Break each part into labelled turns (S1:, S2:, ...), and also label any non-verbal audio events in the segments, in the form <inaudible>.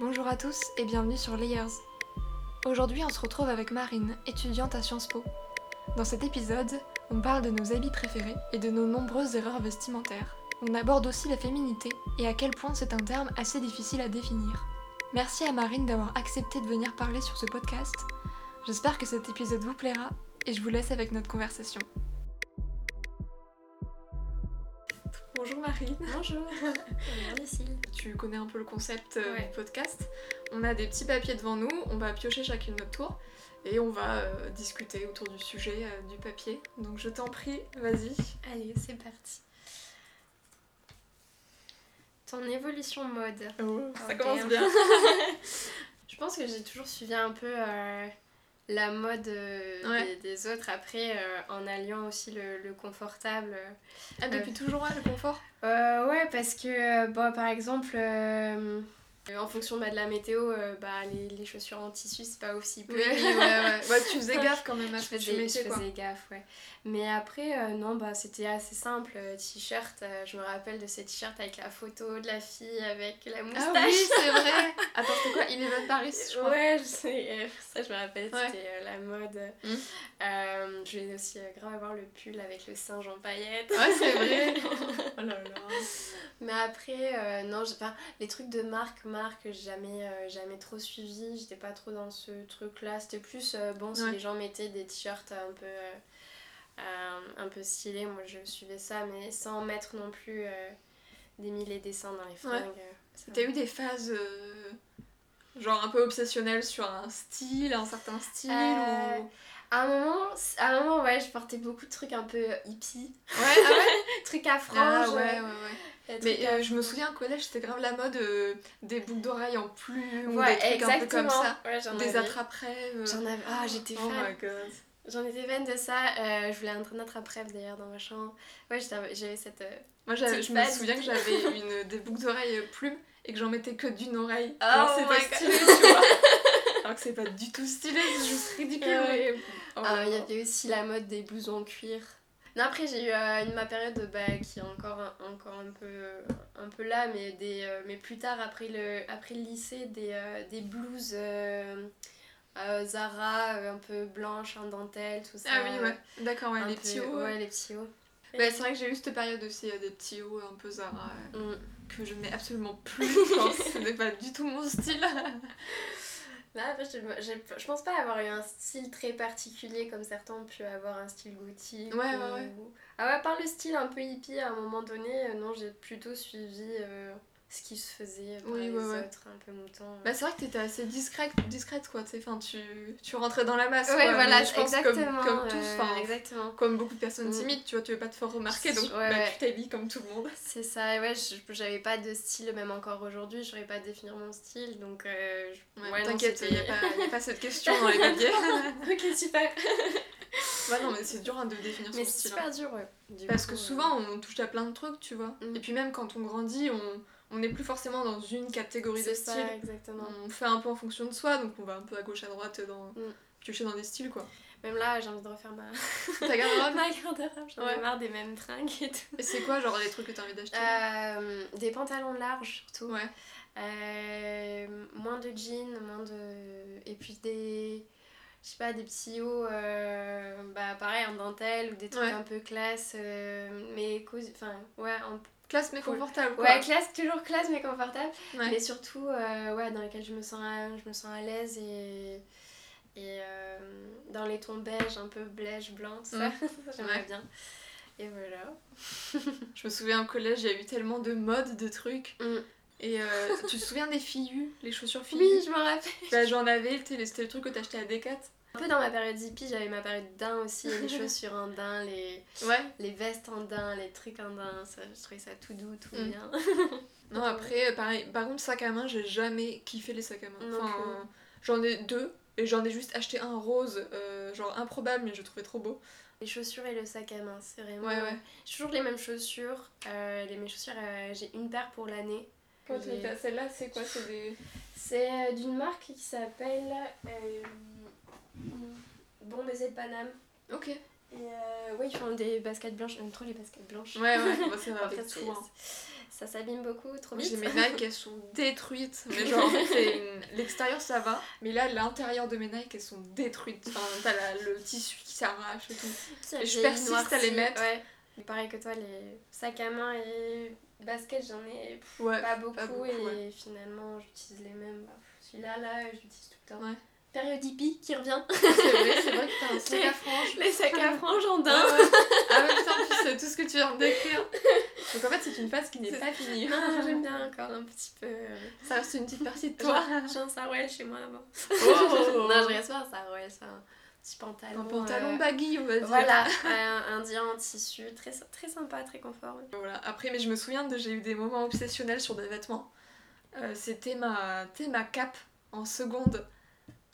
S1: Bonjour à tous et bienvenue sur Layers. Aujourd'hui, on se retrouve avec Marine, étudiante à Sciences Po. Dans cet épisode, on parle de nos habits préférés et de nos nombreuses erreurs vestimentaires. On aborde aussi la féminité et à quel point c'est un terme assez difficile à définir. Merci à Marine d'avoir accepté de venir parler sur ce podcast. J'espère que cet épisode vous plaira et je vous laisse avec notre conversation. Bonjour. <laughs> Tu connais un peu le concept euh,
S2: Ouais.
S1: du podcast. On a des petits papiers devant nous, on va piocher chacune notre tour et on va euh, discuter autour du sujet euh, du papier. Donc je t'en prie, vas-y.
S2: Allez, c'est parti. Ton évolution mode.
S1: ça
S2: Ok.
S1: commence bien. <laughs> <laughs>
S2: Je pense que j'ai toujours suivi un peu euh, la mode euh,
S1: Ouais.
S2: des, des autres après euh, en alliant aussi le, le confortable.
S1: Ah, depuis toujours hein, le confort?
S2: Euh, ouais, parce que, euh, bon, par exemple, euh, en fonction bah, de la météo, euh, bah, les, les chaussures en tissu, c'est pas aussi peu.
S1: Oui, ouais, ouais. Ouais, <laughs> tu faisais gaffe quand même à
S2: Je
S1: ce que tu mettais
S2: je
S1: quoi.
S2: faisais gaffe, ouais. Mais après, euh, non, bah, c'était assez simple. euh, T-shirt, euh, je me rappelle de ces t-shirts avec la photo de la fille avec la moustache.
S1: Ah oui, c'est vrai. <laughs> Attends, c'était quoi Eleven Paris, je crois.
S2: Ouais, je sais, euh, <laughs> ça je me rappelle, c'était euh, la mode. Euh, je vais aussi euh, grave avoir le pull avec le singe en paillettes.
S1: Ouais, c'est vrai. oh là là.
S2: Mais après, euh, non, j'ai pas. Les trucs de marque, marque, j'ai jamais, euh, jamais trop suivi. J'étais pas trop dans ce truc-là. C'était plus, euh, bon, si
S1: Ouais.
S2: les gens mettaient des t-shirts un peu. euh, un peu stylés, moi je suivais ça, mais sans mettre non plus des milliers de dessins dans les fringues.
S1: T'as eu des phases genre un peu obsessionnelles sur un style, un certain style ou...
S2: À un moment, à un moment, ouais, je portais beaucoup de trucs un peu hippie.
S1: Ouais, ah ouais? <laughs>
S2: Trucs à
S1: Ah
S2: franges.
S1: ouais, ouais, ouais. Mais euh, je me souviens au collège, c'était grave la mode euh, des boucles d'oreilles en plumes, ou
S2: Ouais,
S1: des trucs un peu comme ça.
S2: Ouais,
S1: Des attrape-rêves.
S2: J'en avais. Ah, j'étais
S1: Oh
S2: fan.
S1: my god.
S2: J'en étais fan de ça. euh, je voulais un train attrape-rêve d'ailleurs dans ma chambre. Ouais, j'avais cette. euh,
S1: Moi je me souviens que j'avais <laughs> une, des boucles d'oreilles euh, plumes et que j'en mettais que d'une oreille.
S2: Oh my
S1: c'était
S2: God.
S1: stylé, tu vois. <laughs> Alors que c'est pas du tout stylé, c'est juste ridicule.
S2: Ouais.
S1: Oh
S2: Ah, il y avait aussi la mode des blousons en cuir. Non, après, j'ai eu euh, une, ma période de bah, qui est encore, un, encore un, peu, un peu là, mais, des, euh, mais plus tard, après le, après le lycée, des, euh, des blouses euh, euh, Zara, euh, un peu blanches, en dentelle, tout ça.
S1: Ah oui, ouais. D'accord, ouais, les
S2: peu-
S1: petits hauts.
S2: Ouais, les petits hauts.
S1: Bah, c'est vrai que j'ai eu cette période aussi, euh, des petits hauts un peu Zara, euh,
S2: Mm.
S1: que je mets absolument plus quand <laughs> ce n'est pas du tout mon style. <laughs>
S2: Là, après, je, je, je pense pas avoir eu un style très particulier comme certains ont pu avoir un style gothique.
S1: Ouais, ouais,
S2: ou-
S1: ouais.
S2: Ah ouais, par le style un peu hippie, à un moment donné, euh, non, j'ai plutôt suivi euh, ce qui se faisait par
S1: Oui,
S2: les
S1: ouais, ouais.
S2: autres, un peu mouton.
S1: Bah c'est vrai que t'étais assez discrète, discrète quoi, enfin tu, tu rentrais dans la masse
S2: ouais,
S1: quoi,
S2: voilà,
S1: je pense comme, comme tous,
S2: euh, exactement.
S1: comme beaucoup de personnes
S2: Mm.
S1: timides, tu vois, tu veux pas te faire remarquer, donc bah, tu t'habilles comme tout le monde. <laughs>
S2: C'est ça, et ouais, j'avais pas de style, même encore aujourd'hui, je saurais pas définir mon style, donc euh,
S1: T'inquiète, il n'y a, pas- y a pas cette question dans les <laughs> papiers. <laughs>
S2: ok, super.
S1: ouais, non, mais c'est dur hein, de définir
S2: Mais
S1: son
S2: c'est
S1: style. hein.
S2: super dur, ouais. Du
S1: Parce
S2: coup,
S1: que
S2: euh,
S1: souvent on touche à plein de trucs, tu vois.
S2: Mm.
S1: Et puis même quand on grandit, on on n'est plus forcément dans une catégorie de
S2: c'est ça,
S1: style.
S2: exactement.
S1: On fait un peu en fonction de soi, donc on va un peu à gauche à droite dans
S2: Mm.
S1: piocher dans des styles quoi.
S2: Même là, j'ai envie de refaire ma. <laughs>
S1: Ta garde-robe <laughs>
S2: ma garde-robe, j'en
S1: Ouais.
S2: ai marre des mêmes fringues et tout.
S1: Et c'est quoi genre les trucs que t'as envie d'acheter
S2: Euh, des pantalons larges surtout.
S1: Ouais.
S2: Euh, moins de jeans, moins de. Et puis des. Je sais pas, des petits hauts, euh, bah pareil en dentelle ou des trucs
S1: Ouais.
S2: un peu classe, euh, mais. Enfin, ouais, en-
S1: Classe mais
S2: Cool.
S1: confortable quoi.
S2: ouais, classe, toujours classe mais confortable.
S1: Ouais.
S2: Mais surtout, euh, ouais, dans lesquels je me sens à, je me sens à l'aise et. Et euh, dans les tons beige, un peu beige, blanc, tout ça,
S1: Mm. <laughs>
S2: ça j'aimerais
S1: Ouais.
S2: bien. Et voilà. <laughs>
S1: Je me souviens au collège, il y a eu tellement de modes, de trucs.
S2: Mm.
S1: Et euh, tu te souviens des filles les chaussures filles
S2: Oui, je me rappelle.
S1: Bah j'en avais, c'était c'était le truc que t'achetais à Decat.
S2: Un peu dans ma période hippie, j'avais ma période daim aussi, les <laughs> chaussures en daim, les,
S1: Ouais.
S2: les vestes en daim, les trucs en daim, ça, je trouvais ça tout doux, tout
S1: Mm.
S2: bien. <laughs>
S1: Non après, euh, pareil, par contre sac à main, j'ai jamais kiffé les sacs à main. Enfin, euh, j'en ai deux. Et j'en ai juste acheté un rose, euh, genre improbable, mais je trouvais trop beau.
S2: Les chaussures et le sac à main, c'est vraiment...
S1: Ouais, ouais.
S2: J'ai toujours les mêmes chaussures, euh, les, mes chaussures, euh, j'ai une paire pour l'année. que j'ai-
S1: Celle-là, c'est quoi? C'est des.
S2: C'est d'une marque qui s'appelle Bon Baiser de Paname.
S1: Ok.
S2: Et euh, ouais, ils font des baskets blanches, j'aime trop les baskets blanches.
S1: Ouais, ouais, bah, ça va
S2: Après,
S1: avec
S2: c'est-
S1: tout. hein.
S2: ça s'abîme beaucoup, trop
S1: Moi,
S2: vite.
S1: J'ai mes Nike, <laughs> elles sont détruites. Mais genre, c'est- l'extérieur ça va. Mais là, l'intérieur de mes Nike, elles sont détruites. Enfin, t'as la- le tissu qui s'arrache et tout.
S2: Ça
S1: Et je persiste à les mettre.
S2: Ouais. Pareil que toi, les sacs à main et baskets, j'en ai pff,
S1: Ouais.
S2: pas, beaucoup,
S1: beaucoup,
S2: et
S1: ouais.
S2: finalement, j'utilise les mêmes. Bah, Celui-là, là, j'utilise tout le temps.
S1: Ouais.
S2: Période hippie qui revient. <laughs>
S1: C'est vrai, c'est vrai que t'as un <laughs> sac à franges.
S2: les sacs à franges en
S1: ouais. Ah ouais, putain, <laughs> en plus, c'est tout ce que tu viens de décrire. Donc en fait, c'est une phase qui n'est pas finie.
S2: Ah, J'aime bien encore un petit peu. euh,
S1: Ça reste une petite partie de toi.
S2: J'ai un sarouel chez moi avant.
S1: Oh.
S2: non, je reste pas un sarouel, c'est un petit pantalon.
S1: Un pantalon
S2: euh,
S1: baggy, on va dire.
S2: Voilà, un, dian en tissu, très, très sympa, très confort.
S1: Voilà. Après, mais je me souviens de j'ai eu des moments obsessionnels sur des vêtements. Euh, c'était ma, c'était ma cape en seconde.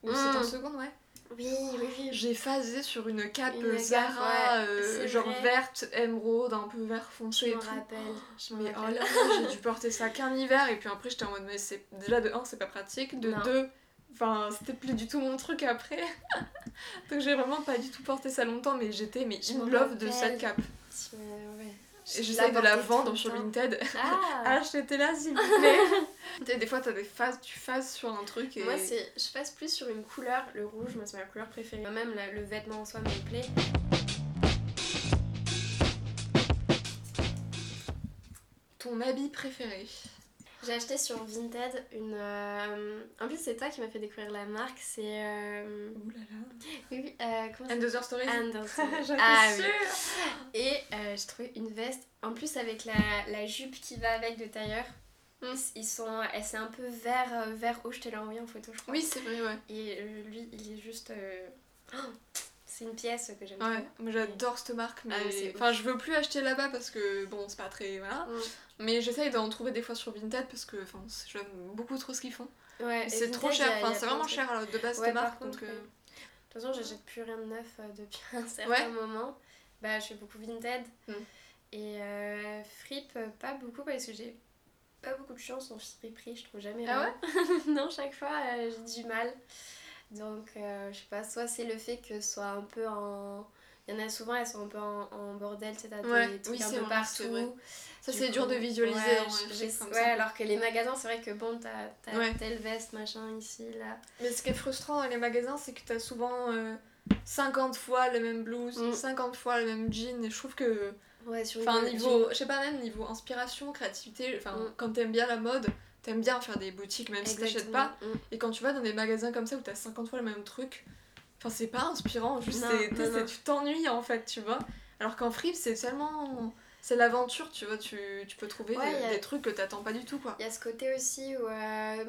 S1: Ou
S2: Mm.
S1: c'était en seconde, ouais.
S2: Oui, oui, oui.
S1: J'ai phasé sur une cape
S2: Une
S1: Zara,
S2: ouais,
S1: euh,
S2: c'est
S1: genre
S2: vrai.
S1: verte, émeraude, un peu vert foncé
S2: Je
S1: et
S2: m'en
S1: tout.
S2: rappelle.
S1: Je
S2: me
S1: mais oh là j'ai dû porter ça qu'un hiver et puis après j'étais en mode mais c'est déjà de un c'est pas pratique, de
S2: Non.
S1: deux enfin c'était plus du tout mon truc après. <laughs> Donc j'ai vraiment pas du tout porté ça longtemps mais j'étais mais in
S2: me
S1: love de
S2: rappelle.
S1: cette cape.
S2: Ouais, ouais.
S1: Et j'essaie de la vendre sur. Vinted.
S2: Ah, <laughs>
S1: Achetez-la s'il vous <laughs> plaît. Des fois t'as des phases, tu phases sur un truc et
S2: Moi, c'est, je passe plus sur une couleur. Le rouge, moi, c'est ma couleur préférée. Même la- le vêtement en soi me plaît.
S1: ton habit préféré.
S2: J'ai acheté sur Vinted une. euh, En plus, c'est toi qui m'as fait découvrir la marque. C'est. euh,
S1: Ouh là là.
S2: Oui, oui, euh, comment
S1: Stories. <laughs> J'étais
S2: ah oui. Et euh, j'ai trouvé une veste, en plus avec la, la jupe qui va avec de tailleur.
S1: Mm.
S2: Ils sont, elle c'est un peu vert, euh, vert rouge, je te l'ai envoyé en photo, je crois.
S1: Oui c'est vrai ouais.
S2: Et lui, il est juste. oh, c'est une pièce que j'aime
S1: Ouais, j'adore cette marque, mais
S2: Ah, mais
S1: enfin je veux plus acheter là-bas parce que bon c'est pas très voilà.
S2: Mm.
S1: Mais j'essaye d'en trouver des fois sur Vinted parce que j'aime beaucoup trop ce qu'ils font.
S2: Ouais,
S1: c'est trop cher, enfin c'est vraiment
S2: de
S1: cher de base
S2: Ouais, par
S1: marque
S2: contre,
S1: donc. euh,
S2: ouais. De toute façon, j'achète plus rien de neuf euh, depuis <laughs> un certain
S1: Ouais.
S2: moment. Bah, je fais beaucoup Vinted.
S1: Mm.
S2: Et euh, Fripp, euh, pas beaucoup parce que j'ai pas beaucoup de chance en friperie, je trouve jamais
S1: Ah
S2: rien. <laughs> Non, chaque fois, euh, j'ai du mal. Donc, je sais pas, soit c'est le fait que ce soit un peu en. Il y en a souvent, elles sont un peu en, en bordel, tu sais, t'as
S1: Ouais,
S2: des trucs
S1: oui,
S2: un
S1: c'est
S2: peu
S1: vrai,
S2: partout.
S1: Ça c'est dur de visualiser
S2: ouais,
S1: comme
S2: ouais,
S1: ça.
S2: alors que les magasins, c'est vrai que bon, t'as t'as
S1: Ouais.
S2: telle veste, machin, ici, là.
S1: Mais ce qui est frustrant dans les magasins c'est que t'as souvent euh, 50 fois le même blouse,
S2: Mm.
S1: 50 fois le même jean et je trouve que
S2: Ouais, sur
S1: Enfin, niveau, je sais pas, même niveau inspiration, créativité, enfin,
S2: Mm.
S1: quand t'aimes bien la mode, t'aimes bien faire des boutiques même si t'achètes
S2: Exactement.
S1: pas.
S2: Mm.
S1: Et quand tu vas dans des magasins comme ça où t'as 50 fois le même truc, enfin, c'est pas inspirant, juste
S2: Non,
S1: c'est-
S2: non,
S1: t'es-
S2: non.
S1: tu t'ennuies en fait, tu vois. Alors qu'en free, c'est tellement. C'est l'aventure, tu vois, tu, tu peux trouver
S2: Ouais,
S1: des,
S2: y a-
S1: des trucs que t'attends pas du tout, quoi.
S2: Il y a ce côté aussi où euh,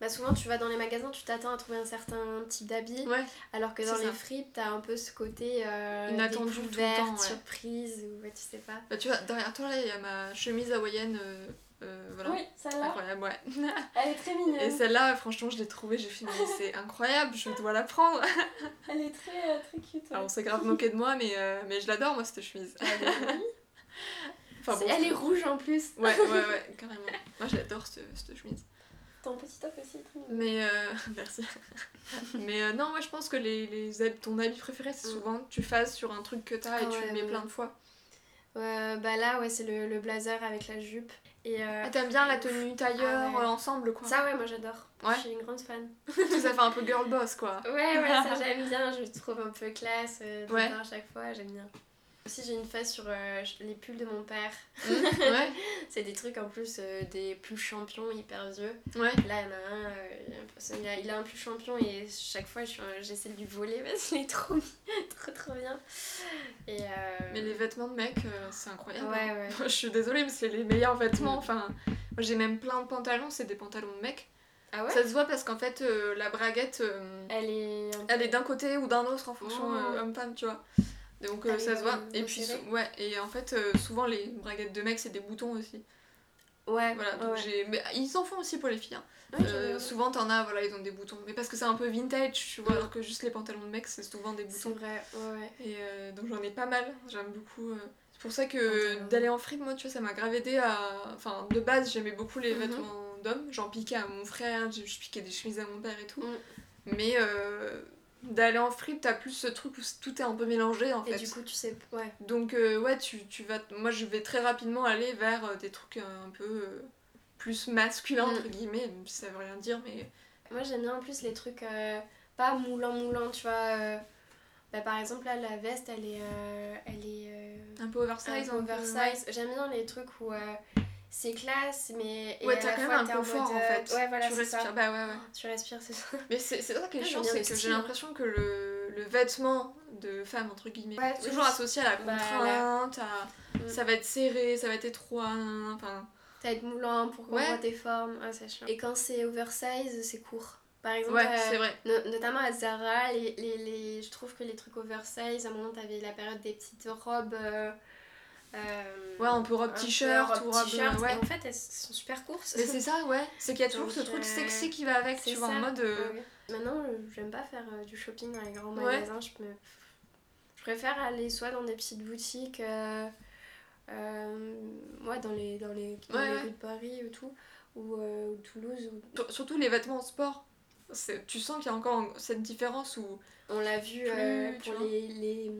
S2: bah souvent tu vas dans les magasins, tu t'attends à trouver un certain type d'habit,
S1: Ouais,
S2: alors que dans les fripes, t'as un peu ce côté euh,
S1: Inattendu tout le temps, ouais.
S2: surprise, ou ouais, tu sais pas.
S1: bah, tu vois, derrière toi là, il y a ma chemise hawaïenne, euh, euh, voilà.
S2: celle-là,
S1: Incroyable, ouais.
S2: elle est très mignonne.
S1: Et celle-là, franchement, je l'ai trouvée, j'ai mais c'est incroyable, je dois la prendre. <laughs>
S2: Elle est très, euh, très cute.
S1: Alors, on s'est grave moqué de moi, mais, euh, mais je l'adore, moi, cette chemise.
S2: Elle <laughs> est.
S1: Enfin,
S2: elle
S1: je-
S2: est rouge en plus.
S1: Ouais, ouais, ouais, <laughs> carrément. Moi, j'adore cette, cette chemise.
S2: Ton petit top aussi, très.
S1: Mais, euh, merci. mais euh, non, moi, je pense que les, les ton habit préféré, c'est
S2: Mm.
S1: souvent que tu fasses sur un truc que t'as et
S2: Ah
S1: tu
S2: ouais,
S1: le mets
S2: ouais,
S1: plein de fois.
S2: Bah là, ouais, c'est le, le blazer avec la jupe. Et euh,
S1: Ah, t'aimes bien la tenue tailleur
S2: Ah ouais.
S1: euh, ensemble, quoi.
S2: ça, ouais, moi j'adore.
S1: Ouais.
S2: Je suis une grande fan.
S1: ça fait un peu girl boss, quoi.
S2: Ouais, ouais, ça <laughs> j'aime bien, je trouve un peu classe, euh,
S1: Ouais.
S2: à chaque fois, j'aime bien. Aussi, j'ai une phase sur euh, les pulls de mon père.
S1: Mm, ouais, <laughs>
S2: C'est des trucs en plus, euh, des plus champions hyper vieux.
S1: ouais.
S2: Là, il y en a un, euh, il, a, il a un plus champion et chaque fois j'essaie de lui voler parce qu'il est trop, <laughs> trop trop bien. Et euh,
S1: Mais les vêtements de mec, c'est incroyable.
S2: Ouais,
S1: hein.
S2: ouais. <laughs>
S1: je suis désolée, mais c'est les meilleurs vêtements.
S2: Mm.
S1: Enfin, j'ai même plein de pantalons, c'est des pantalons de mec.
S2: Ah ouais?
S1: Ça se voit parce qu'en fait, euh, la braguette, euh,
S2: Elle est.
S1: elle d'un côté ou d'un autre en fonction
S2: Oh.
S1: euh, homme-femme, tu vois. Donc
S2: Ah
S1: euh,
S2: oui,
S1: ça se voit. Et puis, sou- ouais, et en fait, euh, souvent les braguettes de mecs, c'est des boutons aussi.
S2: Ouais,
S1: Voilà, donc
S2: ouais.
S1: j'ai. Mais ils en font aussi pour les filles. hein.
S2: Ouais,
S1: Euh, souvent, t'en as, voilà, ils ont des boutons. Mais parce que c'est un peu vintage, tu vois, alors que juste les pantalons de mecs, c'est souvent des
S2: C'est
S1: boutons.
S2: vrai, ouais.
S1: Et donc j'en ai pas mal, j'aime beaucoup. C'est pour ça que
S2: Pantalon.
S1: d'aller en fripe, moi, tu vois, ça m'a grave aidé à. Enfin, de base, j'aimais beaucoup les
S2: Mhm.
S1: vêtements d'hommes. J'en piquais à mon frère, je piquais des chemises à mon père et tout.
S2: Mm.
S1: Mais d'aller en fripe, t'as plus ce truc où tout est un peu mélangé en
S2: Et
S1: fait.
S2: du coup, tu sais. Ouais.
S1: Donc euh, ouais, tu, tu vas... Moi je vais très rapidement aller vers euh, des trucs euh, un peu euh, plus masculins,
S2: Mm.
S1: entre guillemets, même si ça veut rien dire, mais...
S2: Moi, j'aime bien en plus les trucs pas moulant-moulant, tu vois. bah, par exemple, là, la veste, elle est. elle est
S1: Un peu oversize.
S2: un peu
S1: un peu-
S2: oversize. J'aime bien les trucs où c'est classe, mais. et
S1: Ouais,
S2: à
S1: t'as
S2: la
S1: quand
S2: fois,
S1: même un confort
S2: mode,
S1: en
S2: euh,
S1: fait.
S2: Ouais, voilà,
S1: tu
S2: c'est ça.
S1: respires. Bah ouais, ouais.
S2: Tu respires, c'est ça.
S1: Mais c'est c'est ça qui est chiant, c'est que j'ai l'impression que le, le vêtement de femme, entre guillemets,
S2: Ouais,
S1: toujours associé à la
S2: Bah,
S1: contrainte, à...
S2: Mm.
S1: ça va être serré, ça va être étroit, enfin...
S2: Ça va être moulant pour qu'on
S1: Ouais.
S2: voit tes formes. Ah, c'est chiant. Et quand c'est oversize, c'est court. Par exemple,
S1: Ouais,
S2: euh,
S1: c'est vrai.
S2: no- notamment à Zara, les, les, les- je trouve que les trucs oversize, à un moment, t'avais la période des petites robes. euh, euh,
S1: Ouais, un peu robe t-shirt ou robe...
S2: t-shirt,
S1: ouais.
S2: Et en fait, elles sont super courtes.
S1: Mais c'est ça, ouais. C'est qu'il y a toujours ce truc
S2: euh,
S1: sexy qui va avec, tu vois, en mode... euh,
S2: Ouais. Maintenant, euh, j'aime pas faire euh, du shopping dans les grands
S1: Ouais.
S2: magasins. Je, me... je préfère aller soit dans des petites boutiques, euh, euh, ouais, dans les, dans les, dans les rues de Paris ou tout, ou, euh, ou Toulouse. Ou...
S1: sur- Surtout les vêtements en sport. Tu sens qu'il y a encore cette différence où...
S2: On l'a vu
S1: Plus,
S2: euh,
S1: tu
S2: pour les, les,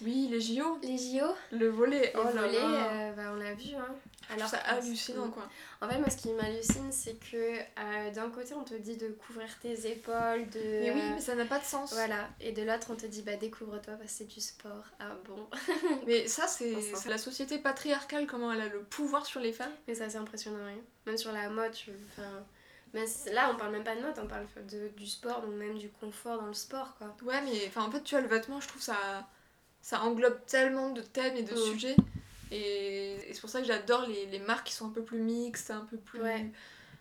S1: Oui, les JO,
S2: les JO,
S1: le volet,
S2: les
S1: oh là
S2: volets,
S1: là.
S2: euh, bah, on l'a vu. Hein.
S1: Ça
S2: que-
S1: hallucinant, quoi.
S2: En fait, moi, ce qui m'hallucine, c'est que euh, d'un côté, on te dit de couvrir tes épaules, de.
S1: Mais oui, mais ça n'a pas de sens.
S2: Voilà, et de l'autre, on te dit, bah découvre-toi parce que c'est du sport. Ah bon? <laughs>
S1: Mais ça, c'est la société patriarcale, comment elle a le pouvoir sur les femmes.
S2: Mais ça, c'est impressionnant, oui. Même sur la mode, tu- enfin. Mais c'est- là, on parle même pas de mode, on parle de, du sport, donc même du confort dans le sport, quoi.
S1: Ouais, mais enfin, en fait, tu vois, le vêtement, je trouve ça, ça englobe tellement de thèmes et de
S2: Mm.
S1: sujets. Et, et c'est pour ça que j'adore les, les marques qui sont un peu plus mixtes, un peu plus.
S2: Ouais.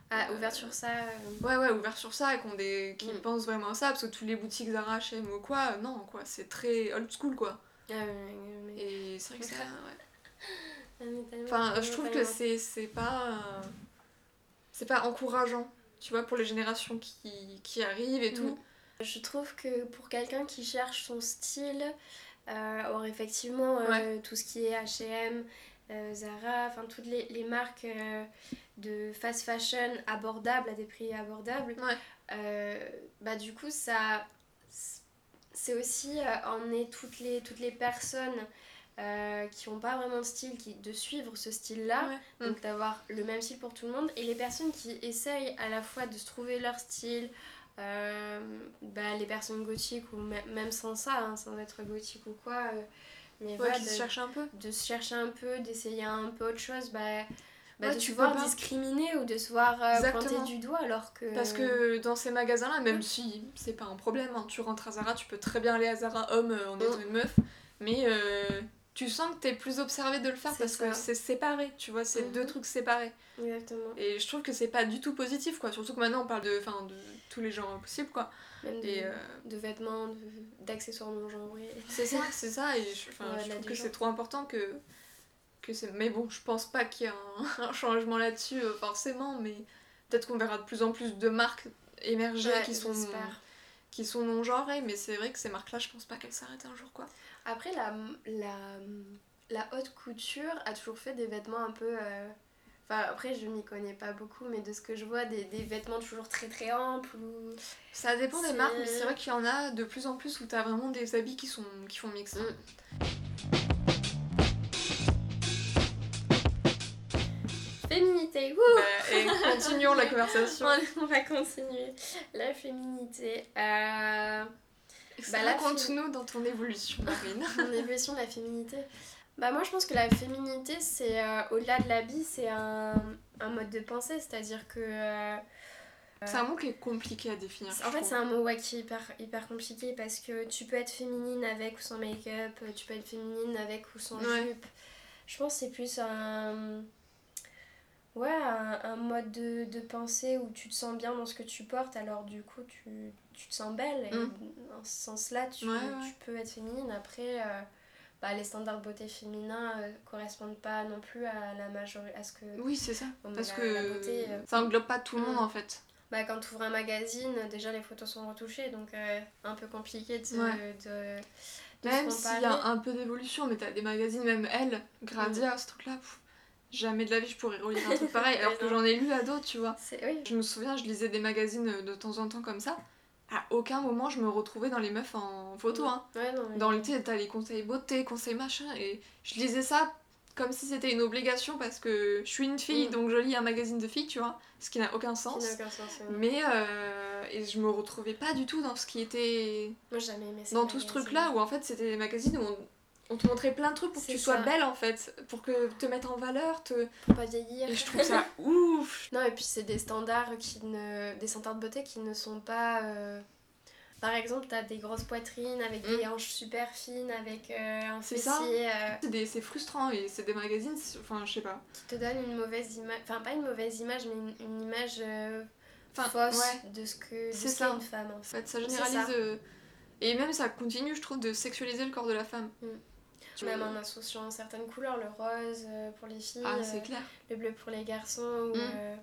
S2: Ah,
S1: Euh,
S2: ouvert sur ça. euh,
S1: Ouais, ouais, sur ça et qui, ont des... qui
S2: Mm.
S1: pensent vraiment à ça. Parce que tous les boutiques Zara, H&M ou quoi, euh, non, quoi, c'est très old school, quoi.
S2: ah, mais- mais-
S1: Et c'est vrai que ça. ouais.
S2: ah,
S1: Enfin, je trouve que c'est c'est pas. euh, C'est pas encourageant, tu vois, pour les générations qui, qui arrivent et tout.
S2: Je trouve que pour quelqu'un qui cherche son style, euh, or effectivement euh,
S1: Ouais.
S2: tout ce qui est H&M, euh, Zara, enfin toutes les, les marques de fast fashion abordables à des prix abordables,
S1: Ouais.
S2: bah du coup ça c'est aussi emmener toutes les, toutes les personnes euh, qui n'ont pas vraiment de style, qui, de suivre ce style-là,
S1: Ouais.
S2: donc d'avoir le même style pour tout le monde, et les personnes qui essayent à la fois de se trouver leur style, euh, bah, les personnes gothiques ou mê- même sans ça, hein, sans être gothique ou quoi, euh, mais
S1: Ouais,
S2: voilà,
S1: qui
S2: de,
S1: se cherchent un peu.
S2: de se chercher un peu, d'essayer un peu autre chose, bah, bah,
S1: Ouais,
S2: de
S1: tu
S2: se voir discriminer ou de se voir euh, pointer du doigt alors que...
S1: Parce que dans ces magasins-là, même si c'est pas un problème, hein, tu rentres à Zara, tu peux très bien aller à Zara homme en étant
S2: Mm.
S1: une meuf, mais euh, tu sens que t'es plus observé de le faire parce que c'est séparé, tu vois, c'est
S2: Mhm.
S1: deux trucs séparés.
S2: Exactement.
S1: Et je trouve que c'est pas du tout positif, quoi, surtout que maintenant on parle de, de tous les genres possibles, quoi.
S2: Même de,
S1: Et euh,
S2: de vêtements, de- d'accessoires non genrés.
S1: c'est ça, <laughs> c'est ça, et je,
S2: Ouais,
S1: je trouve que c'est trop important que, que. Mais bon, je pense pas qu'il y ait un, <laughs> un changement là-dessus, euh, forcément, mais peut-être qu'on verra de plus en plus de marques émerger
S2: Ouais,
S1: qui sont. Qui sont non genrées, mais c'est vrai que ces marques-là, je pense pas qu'elles s'arrêtent un jour, quoi.
S2: Après, la, la, la haute couture a toujours fait des vêtements un peu. euh, Enfin, après, je m'y connais pas beaucoup, mais de ce que je vois, des, des vêtements toujours très très amples. Ou...
S1: Ça dépend des marques, mais c'est vrai qu'il y en a de plus en plus où t'as vraiment des habits qui, sont, qui font mix.
S2: Mm. Féminité, wouh
S1: Bah, et continuons la conversation. <laughs>
S2: On va continuer. La féminité. Euh,
S1: Bah, Raconte-nous dans ton évolution, Marine.
S2: mon évolution de la féminité. Bah moi je pense que la féminité c'est euh, au-delà de l'habit c'est un, un mode de pensée c'est-à-dire que euh,
S1: c'est un mot qui est compliqué à définir.
S2: en fait c'est un mot ouais, qui est hyper, hyper compliqué parce que tu peux être féminine avec ou sans make-up tu peux être féminine avec ou sans
S1: Ouais.
S2: jupe je pense que c'est plus un ouais un, un mode de, de pensée où tu te sens bien dans ce que tu portes alors du coup tu, tu te sens belle et
S1: Mm.
S2: dans ce sens là tu,
S1: Ouais, ouais.
S2: tu peux être féminine après euh, bah, les standards de beauté féminin euh, correspondent pas non plus à la majorité à ce que
S1: Oui, c'est ça. Parce
S2: la-
S1: que
S2: la beauté, euh,
S1: ça englobe pas tout le monde
S2: Mm.
S1: en fait.
S2: bah, quand tu ouvres un magazine déjà les photos sont retouchées donc euh, un peu compliqué de,
S1: Ouais.
S2: de, de
S1: Même s'il y a un peu d'évolution, mais t'as des magazines, même elle, Gradia, ce truc-là, jamais de la vie je pourrais relire un truc <laughs> pareil, alors que j'en ai lu à d'autres, tu vois.
S2: C'est- oui
S1: Je me souviens, je lisais des magazines euh, de temps en temps comme ça. à aucun moment je me retrouvais dans les meufs en photo. Hein.
S2: Ouais, non, mais-
S1: Dans le t'as les conseils beauté, conseils machin, et je lisais ça comme si c'était une obligation parce que je suis une fille,
S2: Mm.
S1: donc je lis un magazine de filles, tu vois, ce qui n'a aucun sens.
S2: n'a aucun sens, ouais.
S1: Mais euh, et je me retrouvais pas du tout dans ce qui était
S2: Moi, j'ai jamais aimé
S1: dans tout ce
S2: magazines.
S1: truc-là où en fait c'était des magazines où on, on te montrait plein de trucs pour que tu sois
S2: ça.
S1: belle en fait, pour que te mettre en valeur, te...
S2: Pour pas vieillir.
S1: et je trouve ça <laughs> ouf.
S2: Non, et puis c'est des standards qui ne... des standards de beauté qui ne sont pas. euh, Par exemple, t'as des grosses poitrines avec des
S1: Mm.
S2: hanches super fines, avec euh, un
S1: C'est
S2: fessier
S1: ça.
S2: euh,
S1: C'est des- c'est frustrant et c'est des magazines, enfin je sais pas.
S2: qui te donnent une mauvaise image. Enfin, pas une mauvaise image, mais une, une image euh,
S1: Enfin,
S2: fausse
S1: ouais.
S2: de ce que
S1: C'est
S2: une femme. en
S1: En
S2: fait.
S1: fait, ça généralise.
S2: ça.
S1: euh, Et même ça continue, je trouve, de sexualiser le corps de la femme.
S2: Mm. Même en associant certaines couleurs, le rose euh, pour les filles,
S1: Ah,
S2: euh,
S1: clair.
S2: le bleu pour les garçons. ou,
S1: Mm.
S2: euh,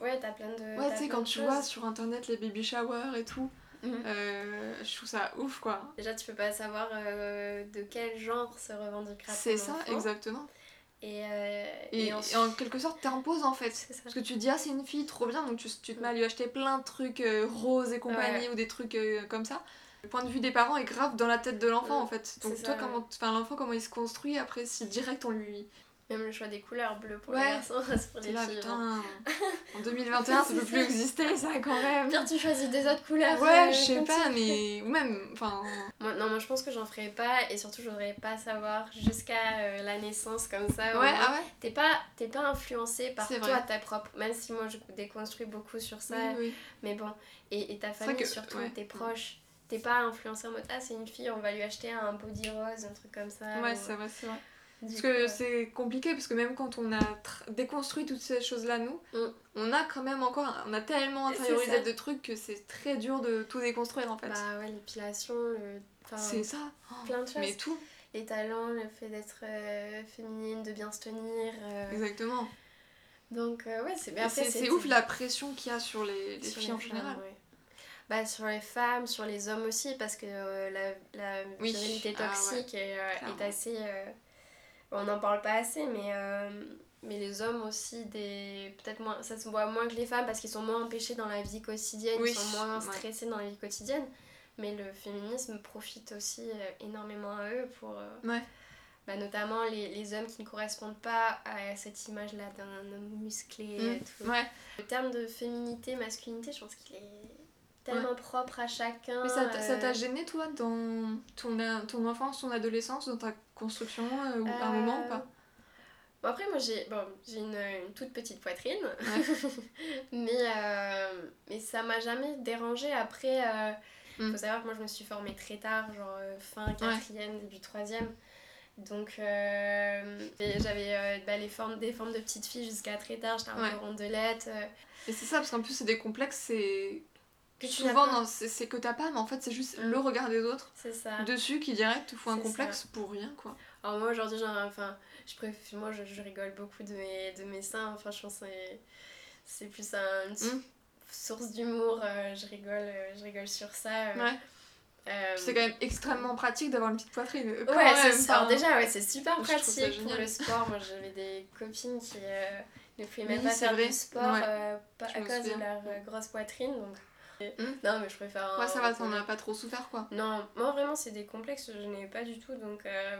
S2: Ouais, t'as plein de.
S1: Ouais, tu sais, quand tu
S2: choses.
S1: vois sur internet les baby showers et tout,
S2: Mhm.
S1: euh, je trouve ça ouf quoi.
S2: Déjà, tu peux pas savoir euh, de quel genre se revendiquera
S1: C'est ça,
S2: enfant.
S1: exactement.
S2: Et, euh,
S1: Et,
S2: et
S1: et
S2: ensuite-
S1: en quelque sorte, t'imposes en fait. Parce que tu te dis, ah, c'est une fille, trop bien, donc tu, tu te mets à lui acheter plein de trucs roses et compagnie
S2: Ouais.
S1: ou des trucs comme ça. Le point de vue des parents est grave dans la tête de l'enfant en fait. Donc, toi,
S2: ça,
S1: comment, enfin, l'enfant, comment il se construit après si direct on lui.
S2: Même le choix des couleurs, bleu pour
S1: Ouais.
S2: les garçons, rose pour les
S1: là,
S2: filles. hein.
S1: putain. en 2021, ça peut plus <laughs> exister, ça quand même.
S2: Pire, tu choisis des autres couleurs.
S1: Ouais,
S2: euh,
S1: je sais pas, mais. Ou même. Enfin.
S2: Non, moi je pense que j'en ferais pas et surtout je voudrais pas savoir jusqu'à euh, la naissance comme ça.
S1: Ouais, ah ouais
S2: T'es pas, t'es pas influencé par
S1: C'est
S2: toi,
S1: vrai.
S2: ta propre. Même si moi je déconstruis beaucoup sur ça.
S1: Oui, oui.
S2: Mais bon, et, et ta famille
S1: que-
S2: surtout,
S1: ouais.
S2: tes proches. T'es pas influencé en mode ah c'est une fille, on va lui acheter un body rose, un truc comme ça.
S1: Ouais,
S2: ou-
S1: c'est vrai, c'est vrai.
S2: Du
S1: Parce
S2: coup,
S1: que
S2: ouais.
S1: c'est compliqué, parce que même quand on a tr- déconstruit toutes ces choses-là, nous,
S2: Mm.
S1: on a quand même encore. On a tellement intériorisé de trucs que c'est très dur de tout déconstruire en fait.
S2: Bah ouais, l'épilation, le... enfin,
S1: c'est ça.
S2: plein de choses.
S1: Mais tout,
S2: Les talents, le fait d'être euh, féminine, de bien se tenir. euh,
S1: exactement.
S2: Donc euh, ouais, c'est
S1: C'est ouf la pression qu'il y a sur les, les
S2: sur
S1: filles
S2: les
S1: en général.
S2: ouais. Bah, sur les femmes, sur les hommes aussi, parce que euh, la, la
S1: Oui.
S2: virilité
S1: Ah ouais,
S2: toxique est, euh, est assez. euh, on n'en parle pas assez, mais, mais les hommes aussi, des peut-être moins, ça se voit moins que les femmes parce qu'ils sont moins empêchés dans la vie quotidienne,
S1: Oui,
S2: ils sont moins
S1: ouais.
S2: stressés dans la vie quotidienne. Mais le féminisme profite aussi énormément à eux pour.
S1: Ouais.
S2: bah, notamment les, les hommes qui ne correspondent pas à cette image-là d'un homme musclé et tout.
S1: Ouais.
S2: Le terme de féminité, masculinité, je pense qu'il est tellement propre à chacun.
S1: Mais ça t'a-
S2: euh,
S1: gêné toi dans ton, ton enfance, ton adolescence, dans ta construction euh, ou à un
S2: euh,
S1: moment ou pas?
S2: Bon, après, moi j'ai bon, une, une toute petite poitrine,
S1: Ouais. <laughs>
S2: mais, euh, mais ça m'a jamais dérangée. Après, il
S1: Mm.
S2: faut savoir que moi je me suis formée très tard, genre euh, fin quatrième, début troisième. Donc euh, j'avais euh, bah, les formes, des formes de petites filles jusqu'à très tard, j'étais un
S1: Ouais.
S2: peu rondelette. euh,
S1: Et c'est ça, parce qu'en plus c'est des complexes, c'est.
S2: Que
S1: Souvent, c'est que t'as pas, mais en fait c'est juste
S2: Mm.
S1: le regard des autres
S2: ça.
S1: dessus qui direct te fout un complexe pour rien quoi.
S2: Alors moi aujourd'hui, genre, enfin, je préfère, moi je, je rigole beaucoup de mes, de mes seins, enfin je pense c'est- c'est plus un- une
S1: Mm.
S2: source d'humour, euh, je rigole, euh, je rigole sur ça. euh,
S1: Ouais. C'est quand même extrêmement pratique d'avoir une petite poitrine.
S2: Ouais, c'est alors déjà ouais, c'est super pratique pour le sport. Moi j'avais des copines qui ne pouvaient même
S1: Oui,
S2: pas faire
S1: vrai.
S2: du sport
S1: Ouais.
S2: pas-
S1: Je
S2: à cause de leur grosse poitrine. Donc...
S1: Mm.
S2: Non mais je préfère...
S1: Ouais,
S2: un-
S1: ça va, t'en as pas trop souffert quoi.
S2: Non, moi vraiment c'est des complexes, je n'ai pas du tout. Donc euh,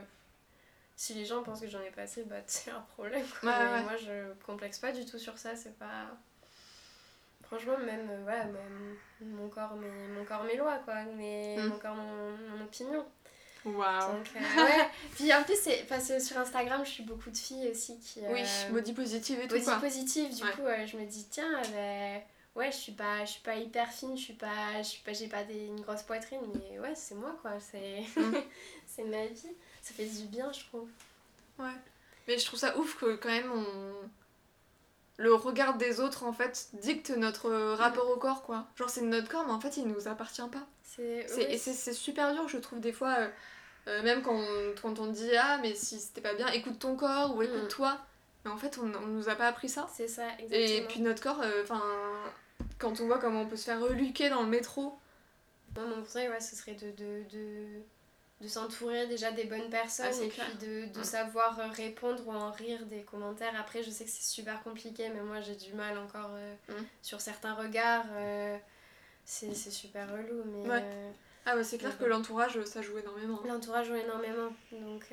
S2: si les gens pensent que j'en ai pas assez, bah <laughs> c'est leur problème. Quoi.
S1: Ouais,
S2: Mais
S1: ouais.
S2: Moi je complexe pas du tout sur ça, c'est pas... Franchement, même, euh, voilà, même mon corps, mes, mon corps, mes lois, quoi. Mais
S1: Mm.
S2: mon corps, mon, mon opinion.
S1: Waouh.
S2: Euh, ouais. <laughs> Puis en plus, c'est parce que sur Instagram, je suis beaucoup de filles aussi qui.
S1: Oui, body positive et tout
S2: body
S1: quoi.
S2: positive. Du
S1: Ouais.
S2: coup, euh, je me dis, tiens, euh, ouais, je suis pas, je suis pas hyper fine, je suis pas, je suis pas, j'ai pas des, une grosse poitrine, mais ouais, c'est moi quoi. C'est,
S1: Mm. <laughs>
S2: c'est ma vie. Ça fait du bien, je trouve.
S1: Ouais. Mais je trouve ça ouf que quand même on. Le regard des autres en fait dicte notre rapport au corps quoi. Genre c'est notre corps mais en fait il nous appartient pas.
S2: C'est.
S1: C'est-
S2: oui.
S1: Et c'est c'est super dur, je trouve, des fois, euh, euh, même quand on, quand on dit Ah, mais si c'était pas bien, écoute ton corps ou
S2: Mm.
S1: écoute-toi. Mais en fait, on, on nous a pas appris ça.
S2: C'est ça, exactement.
S1: Et puis notre corps, enfin, quand on voit comment on peut se faire reluquer dans le métro,
S2: Moi, mon conseil, ouais, ce serait de, de, de, de s'entourer déjà des bonnes personnes
S1: Ah,
S2: et
S1: clair.
S2: puis de, de
S1: Ouais.
S2: savoir euh, répondre ou en rire des commentaires. Après, je sais que c'est super compliqué, mais moi, j'ai du mal encore euh,
S1: Mm.
S2: sur certains regards. euh, c'est super relou. Mais
S1: Ouais.
S2: euh,
S1: Ah ouais, c'est clair que l'entourage, ça joue énormément.
S2: l'entourage joue énormément. Donc,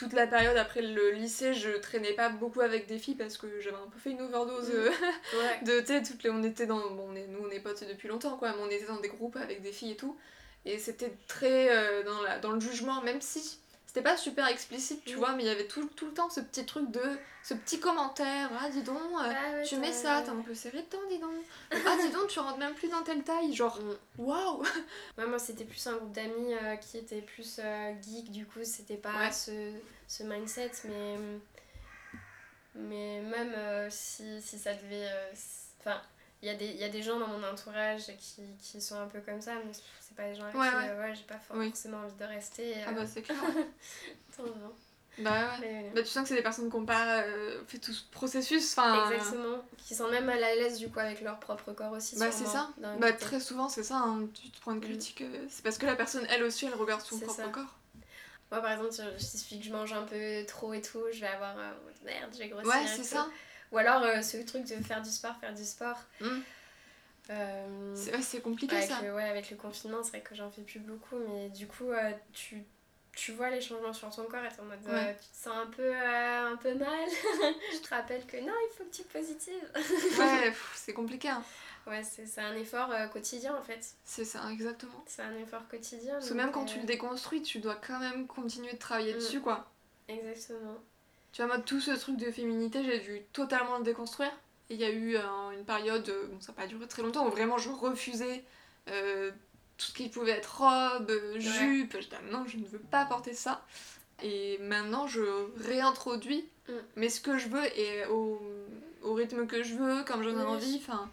S1: Toute la période après le lycée, je traînais pas beaucoup avec des filles parce que j'avais un peu fait une overdose
S2: Mm.
S1: euh, <laughs>
S2: ouais.
S1: de, tu sais, toutes les... on était dans... Bon, on est... nous, on est potes depuis longtemps, quoi, mais on était dans des groupes avec des filles et tout. Et c'était très euh, dans, la... dans le jugement, même si c'était pas super explicite, tu
S2: Mm.
S1: vois, mais il y avait tout, tout le temps ce petit truc de... Ce petit commentaire, ah dis donc... euh,
S2: Ah ouais,
S1: Tu mets ça, t'es un peu serré dedans, dis donc. Ah, dis donc, tu rentres même plus dans telle taille. Genre,
S2: Mm.
S1: waouh! <laughs>
S2: Ouais, moi, c'était plus un groupe d'amis euh, qui était plus euh, geek, du coup, c'était pas
S1: Ouais.
S2: ce, ce mindset, mais, mais même euh, si, si ça devait. Enfin, il y, a des- y a des gens dans mon entourage qui, qui sont un peu comme ça, mais c'est pas des gens avec
S1: Ouais,
S2: qui
S1: ouais.
S2: euh, ouais, j'ai pas for-
S1: Oui.
S2: forcément envie de rester.
S1: Ah
S2: euh,
S1: bah, c'est clair. <laughs> bah ouais.
S2: Mais,
S1: Bah, tu sens que c'est des personnes qui ont pas euh, fait tout ce processus. Enfin,
S2: Exactement. Qui sont même mal à l'aise, du coup, avec leur propre corps aussi.
S1: Bah, c'est ça. Bah,
S2: côté.
S1: très souvent, c'est ça. hein, Tu te prends une
S2: Mm.
S1: critique. euh, C'est parce que la personne, elle aussi, elle regarde son propre
S2: ça.
S1: corps.
S2: Moi, par exemple, il suffit que je mange un peu trop et tout, je vais avoir euh, merde, je vais grossir.
S1: Ouais, c'est
S2: tout. Ou alors euh, ce truc de faire du sport, faire du sport.
S1: Mm.
S2: Euh,
S1: C'est compliqué
S2: avec,
S1: ça.
S2: ouais, avec le confinement, c'est vrai que j'en fais plus beaucoup, mais du coup, euh, tu, tu vois les changements sur ton corps et en mode,
S1: Ouais.
S2: tu te sens un peu, un peu mal. <laughs> je te rappelle que non, il faut que tu positives.
S1: Ouais, <laughs> c'est compliqué. hein.
S2: ouais, c'est un effort euh, quotidien en fait.
S1: C'est ça, exactement.
S2: C'est un effort quotidien.
S1: Parce que même quand tu le déconstruis, tu dois quand même continuer de travailler
S2: Mm.
S1: dessus, quoi.
S2: Exactement.
S1: Tu vois, moi, tout ce truc de féminité, j'ai dû totalement le déconstruire. Et il y a eu euh, une période, euh, bon, ça n'a pas duré très longtemps, où vraiment je refusais euh, tout ce qui pouvait être robe, jupe. J'étais, ah, non, je ne veux pas porter ça. Et maintenant, je réintroduis,
S2: Mm.
S1: mais ce que je veux et au, au rythme que je veux, comme j'en ai
S2: Oui.
S1: envie. Enfin,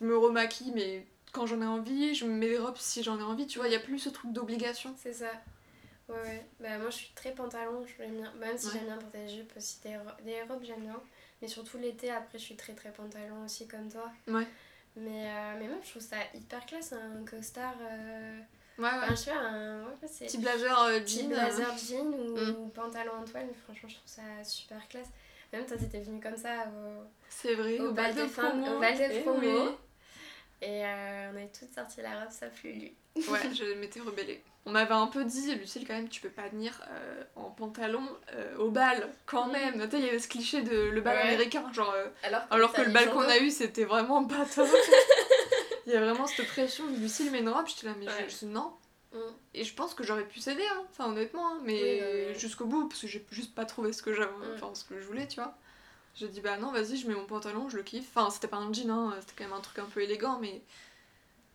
S1: je me remaquille, mais quand j'en ai envie, je me mets des robes si j'en ai envie. Tu vois, il n'y a plus ce truc d'obligation.
S2: C'est ça. Ouais, ouais. Bah, moi, je suis très pantalon, j'aime bien. Même si
S1: Ouais.
S2: j'aime bien porter des jupes aussi, des, ro- des robes, j'aime bien. Mais surtout l'été, après, je suis très très pantalon aussi, comme toi.
S1: Ouais.
S2: Mais, euh, mais même, je trouve ça hyper classe, un costard. euh,
S1: Ouais, ouais.
S2: Enfin, je sais pas, un. Ouais.
S1: Petit blazer euh,
S2: petit
S1: jean.
S2: blazer jean ou,
S1: Mm.
S2: ou pantalon en toile, franchement, je trouve ça super classe. Même toi, t'étais venue comme ça au,
S1: C'est vrai,
S2: au bal des femmes,
S1: promo.
S2: au bal des
S1: Eh
S2: promos.
S1: oui.
S2: Et euh, on avait toutes sorti la robe, plu lui.
S1: Ouais, <laughs> je m'étais rebellée. On m'avait un peu dit, Lucille, quand même, tu peux pas venir euh, en pantalon euh, au bal, quand même. Tu sais, il y avait ce cliché de le bal
S2: Ouais.
S1: américain, genre. euh,
S2: Alors,
S1: alors que le bal qu'on a eu, c'était vraiment pas top. <laughs> Il y a vraiment cette pression de Lucille, mais une robe, j'étais là, mais
S2: Ouais.
S1: je, non.
S2: Mm.
S1: Et je pense que j'aurais pu céder, hein. enfin honnêtement, hein, mais
S2: Oui,
S1: jusqu'au bout, parce que j'ai juste pas trouvé ce que j'avais,
S2: Mm.
S1: enfin ce que je voulais, tu vois. J'ai dit, bah non, vas-y, je mets mon pantalon, je le kiffe. Enfin, c'était pas un jean, hein, c'était quand même un truc un peu élégant, mais.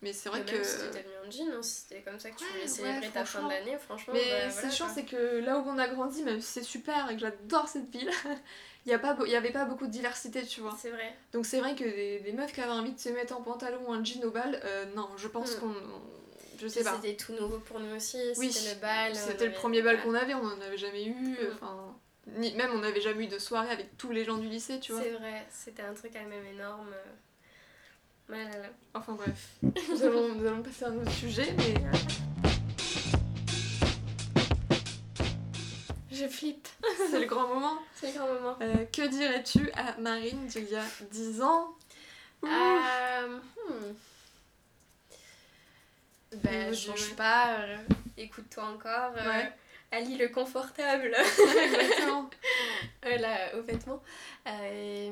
S1: Mais c'est vrai que.
S2: Si t'étais mis en jean, hein, si c'était comme ça que tu voulais célébrer ta fin d'année, franchement.
S1: Mais
S2: bah,
S1: c'est
S2: voilà,
S1: chiant,
S2: quoi.
S1: c'est que là où on a grandi, même si c'est super et que j'adore cette ville, <laughs> il n'y avait pas beaucoup de diversité, tu vois.
S2: C'est vrai.
S1: Donc c'est vrai que des, des meufs qui avaient envie de se mettre en pantalon ou en jean au bal, euh, non, je pense
S2: Mm.
S1: qu'on. on- Je sais pas.
S2: C'était tout nouveau pour nous aussi,
S1: Oui,
S2: c'était le bal.
S1: C'était le
S2: avait-
S1: premier bal qu'on avait, on n'en avait jamais eu.
S2: Mm.
S1: Enfin, ni, même on n'avait jamais eu de soirée avec tous les gens du lycée, tu vois.
S2: C'est vrai, c'était un truc quand même énorme. Là.
S1: Enfin bref, nous, allons, nous allons passer à un autre sujet, mais. euh,
S2: Je flippe. <laughs>
S1: C'est le grand moment.
S2: C'est le grand moment.
S1: Euh, que dirais-tu à Marine d'il y a 10 ans?
S2: Euh, hmm. Ben, je sais pas, euh, écoute-toi encore.
S1: Ouais.
S2: Ali le confortable.
S1: Exactement. <laughs>
S2: Voilà, au vêtement. Mais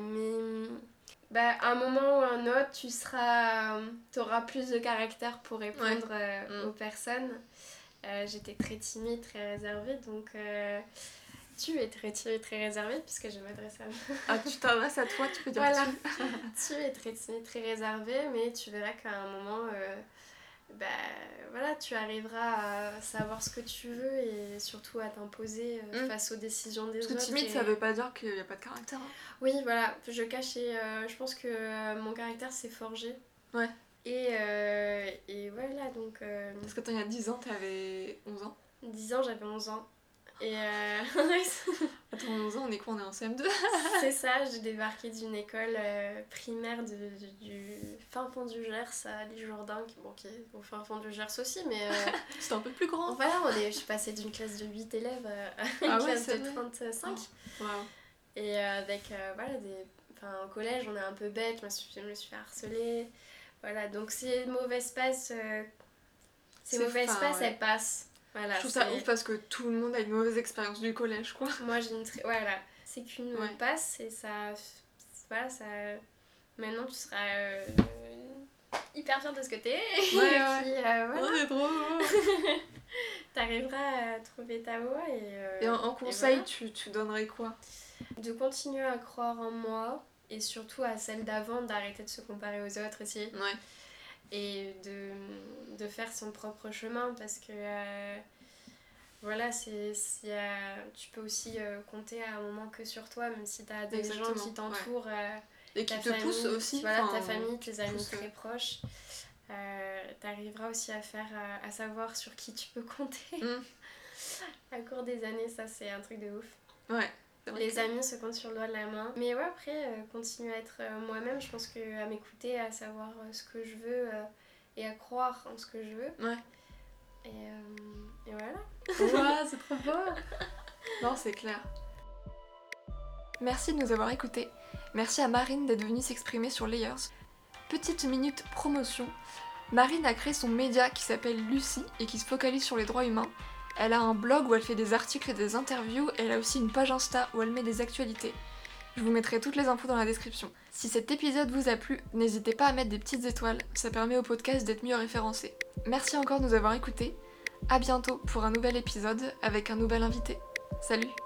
S2: bah, à un moment ou à un autre, tu seras, auras plus de caractère pour répondre euh,
S1: Mm.
S2: aux personnes. Euh, J'étais très timide, très réservée, donc euh, tu es très timide, très réservée, puisque je m'adresse à
S1: Ah, tu t'adresses à toi, tu peux dire
S2: Voilà.
S1: tu. <laughs>
S2: tu es très timide, très réservée, mais tu verras qu'à un moment, euh, bah, voilà, tu arriveras à savoir ce que tu veux et surtout à t'imposer euh,
S1: Mm.
S2: face aux décisions des
S1: Parce que
S2: autres.
S1: timide,
S2: et-
S1: ça veut pas dire qu'il n'y a pas de caractère. hein.
S2: Oui, voilà, je cache et euh, je pense que euh, mon caractère s'est forgé.
S1: Ouais.
S2: Et, euh, et voilà, donc
S1: Parce que attends, il y a 10 ans, t'avais 11 ans.
S2: 10 ans, j'avais 11 ans. Et euh, <laughs>
S1: Attends, 11 ans, on est quoi On est en CM2
S2: c'est ça, j'ai débarqué d'une école euh, primaire de- du, du fin fond du Gers à Jourdain, qui, bon, qui est au fin fond du Gers aussi, mais euh, <laughs>
S1: C'était un peu plus grand.
S2: voilà, on est, je suis passée d'une classe de 8 élèves à <laughs> une
S1: Ah ouais,
S2: classe de
S1: vrai.
S2: 35.
S1: Waouh.
S2: Et euh, avec, euh, voilà, des... Enfin, au collège, on est un peu bête, je me suis, je me suis fait harceler. Voilà, donc ces mauvaises passes, euh, ces mauvaises passes, elles passent. Voilà,
S1: Je trouve ça ouf parce que tout le monde a une mauvaise expérience du collège, quoi. <laughs>
S2: Moi, j'ai une très. Voilà, c'est qu'une
S1: Ouais.
S2: passe et ça. Voilà, ça. Maintenant, tu seras euh, hyper fière de ce que t'es. et
S1: Ouais,
S2: puis, euh, voilà,
S1: trop <laughs>
S2: t'arriveras à trouver ta voie et. euh,
S1: Et en, en
S2: et
S1: conseil,
S2: voilà.
S1: tu, tu donnerais quoi?
S2: De continuer à croire en moi et surtout à celle d'avant, d'arrêter de se comparer aux autres aussi.
S1: Ouais.
S2: Et de, de faire son propre chemin parce que euh, voilà c'est a- tu peux aussi euh, compter à un moment que sur toi même si tu as des gens qui t'entourent euh,
S1: Et qui te
S2: famille,
S1: poussent aussi.
S2: voilà ta famille tes amis
S1: poussent,
S2: très
S1: euh.
S2: proches euh, t'arriveras aussi à faire euh, à savoir sur qui tu peux compter
S1: Mm. <laughs>
S2: à court des années ça c'est un truc de ouf
S1: Ouais.
S2: Les amis se comptent sur le doigt de la main. Mais ouais, après, euh, continuer à être euh, moi-même, je pense que à m'écouter, à savoir euh, ce que je veux euh, et à croire en ce que je veux.
S1: Ouais.
S2: Et, euh, et voilà. <laughs>
S1: C'est trop beau Non, c'est clair. Merci de nous avoir écoutés. Merci à Marine d'être venue s'exprimer sur Layers. Petite minute promotion. Marine a créé son média qui s'appelle Lucie et qui se focalise sur les droits humains. Elle a un blog où elle fait des articles et des interviews et elle a aussi une page Insta où elle met des actualités. Je vous mettrai toutes les infos dans la description. Si cet épisode vous a plu, n'hésitez pas à mettre des petites étoiles, ça permet au podcast d'être mieux référencé. Merci encore de nous avoir écoutés. À bientôt pour un nouvel épisode avec un nouvel invité. Salut